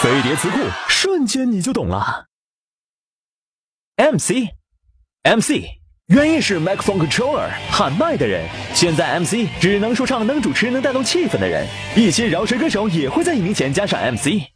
飞碟词库，瞬间你就懂了。MC，MC，原意是 microphone controller，喊麦的人。现在 MC 只能说唱、能主持、能带动气氛的人。一些饶舌歌手也会在艺名前加上 MC。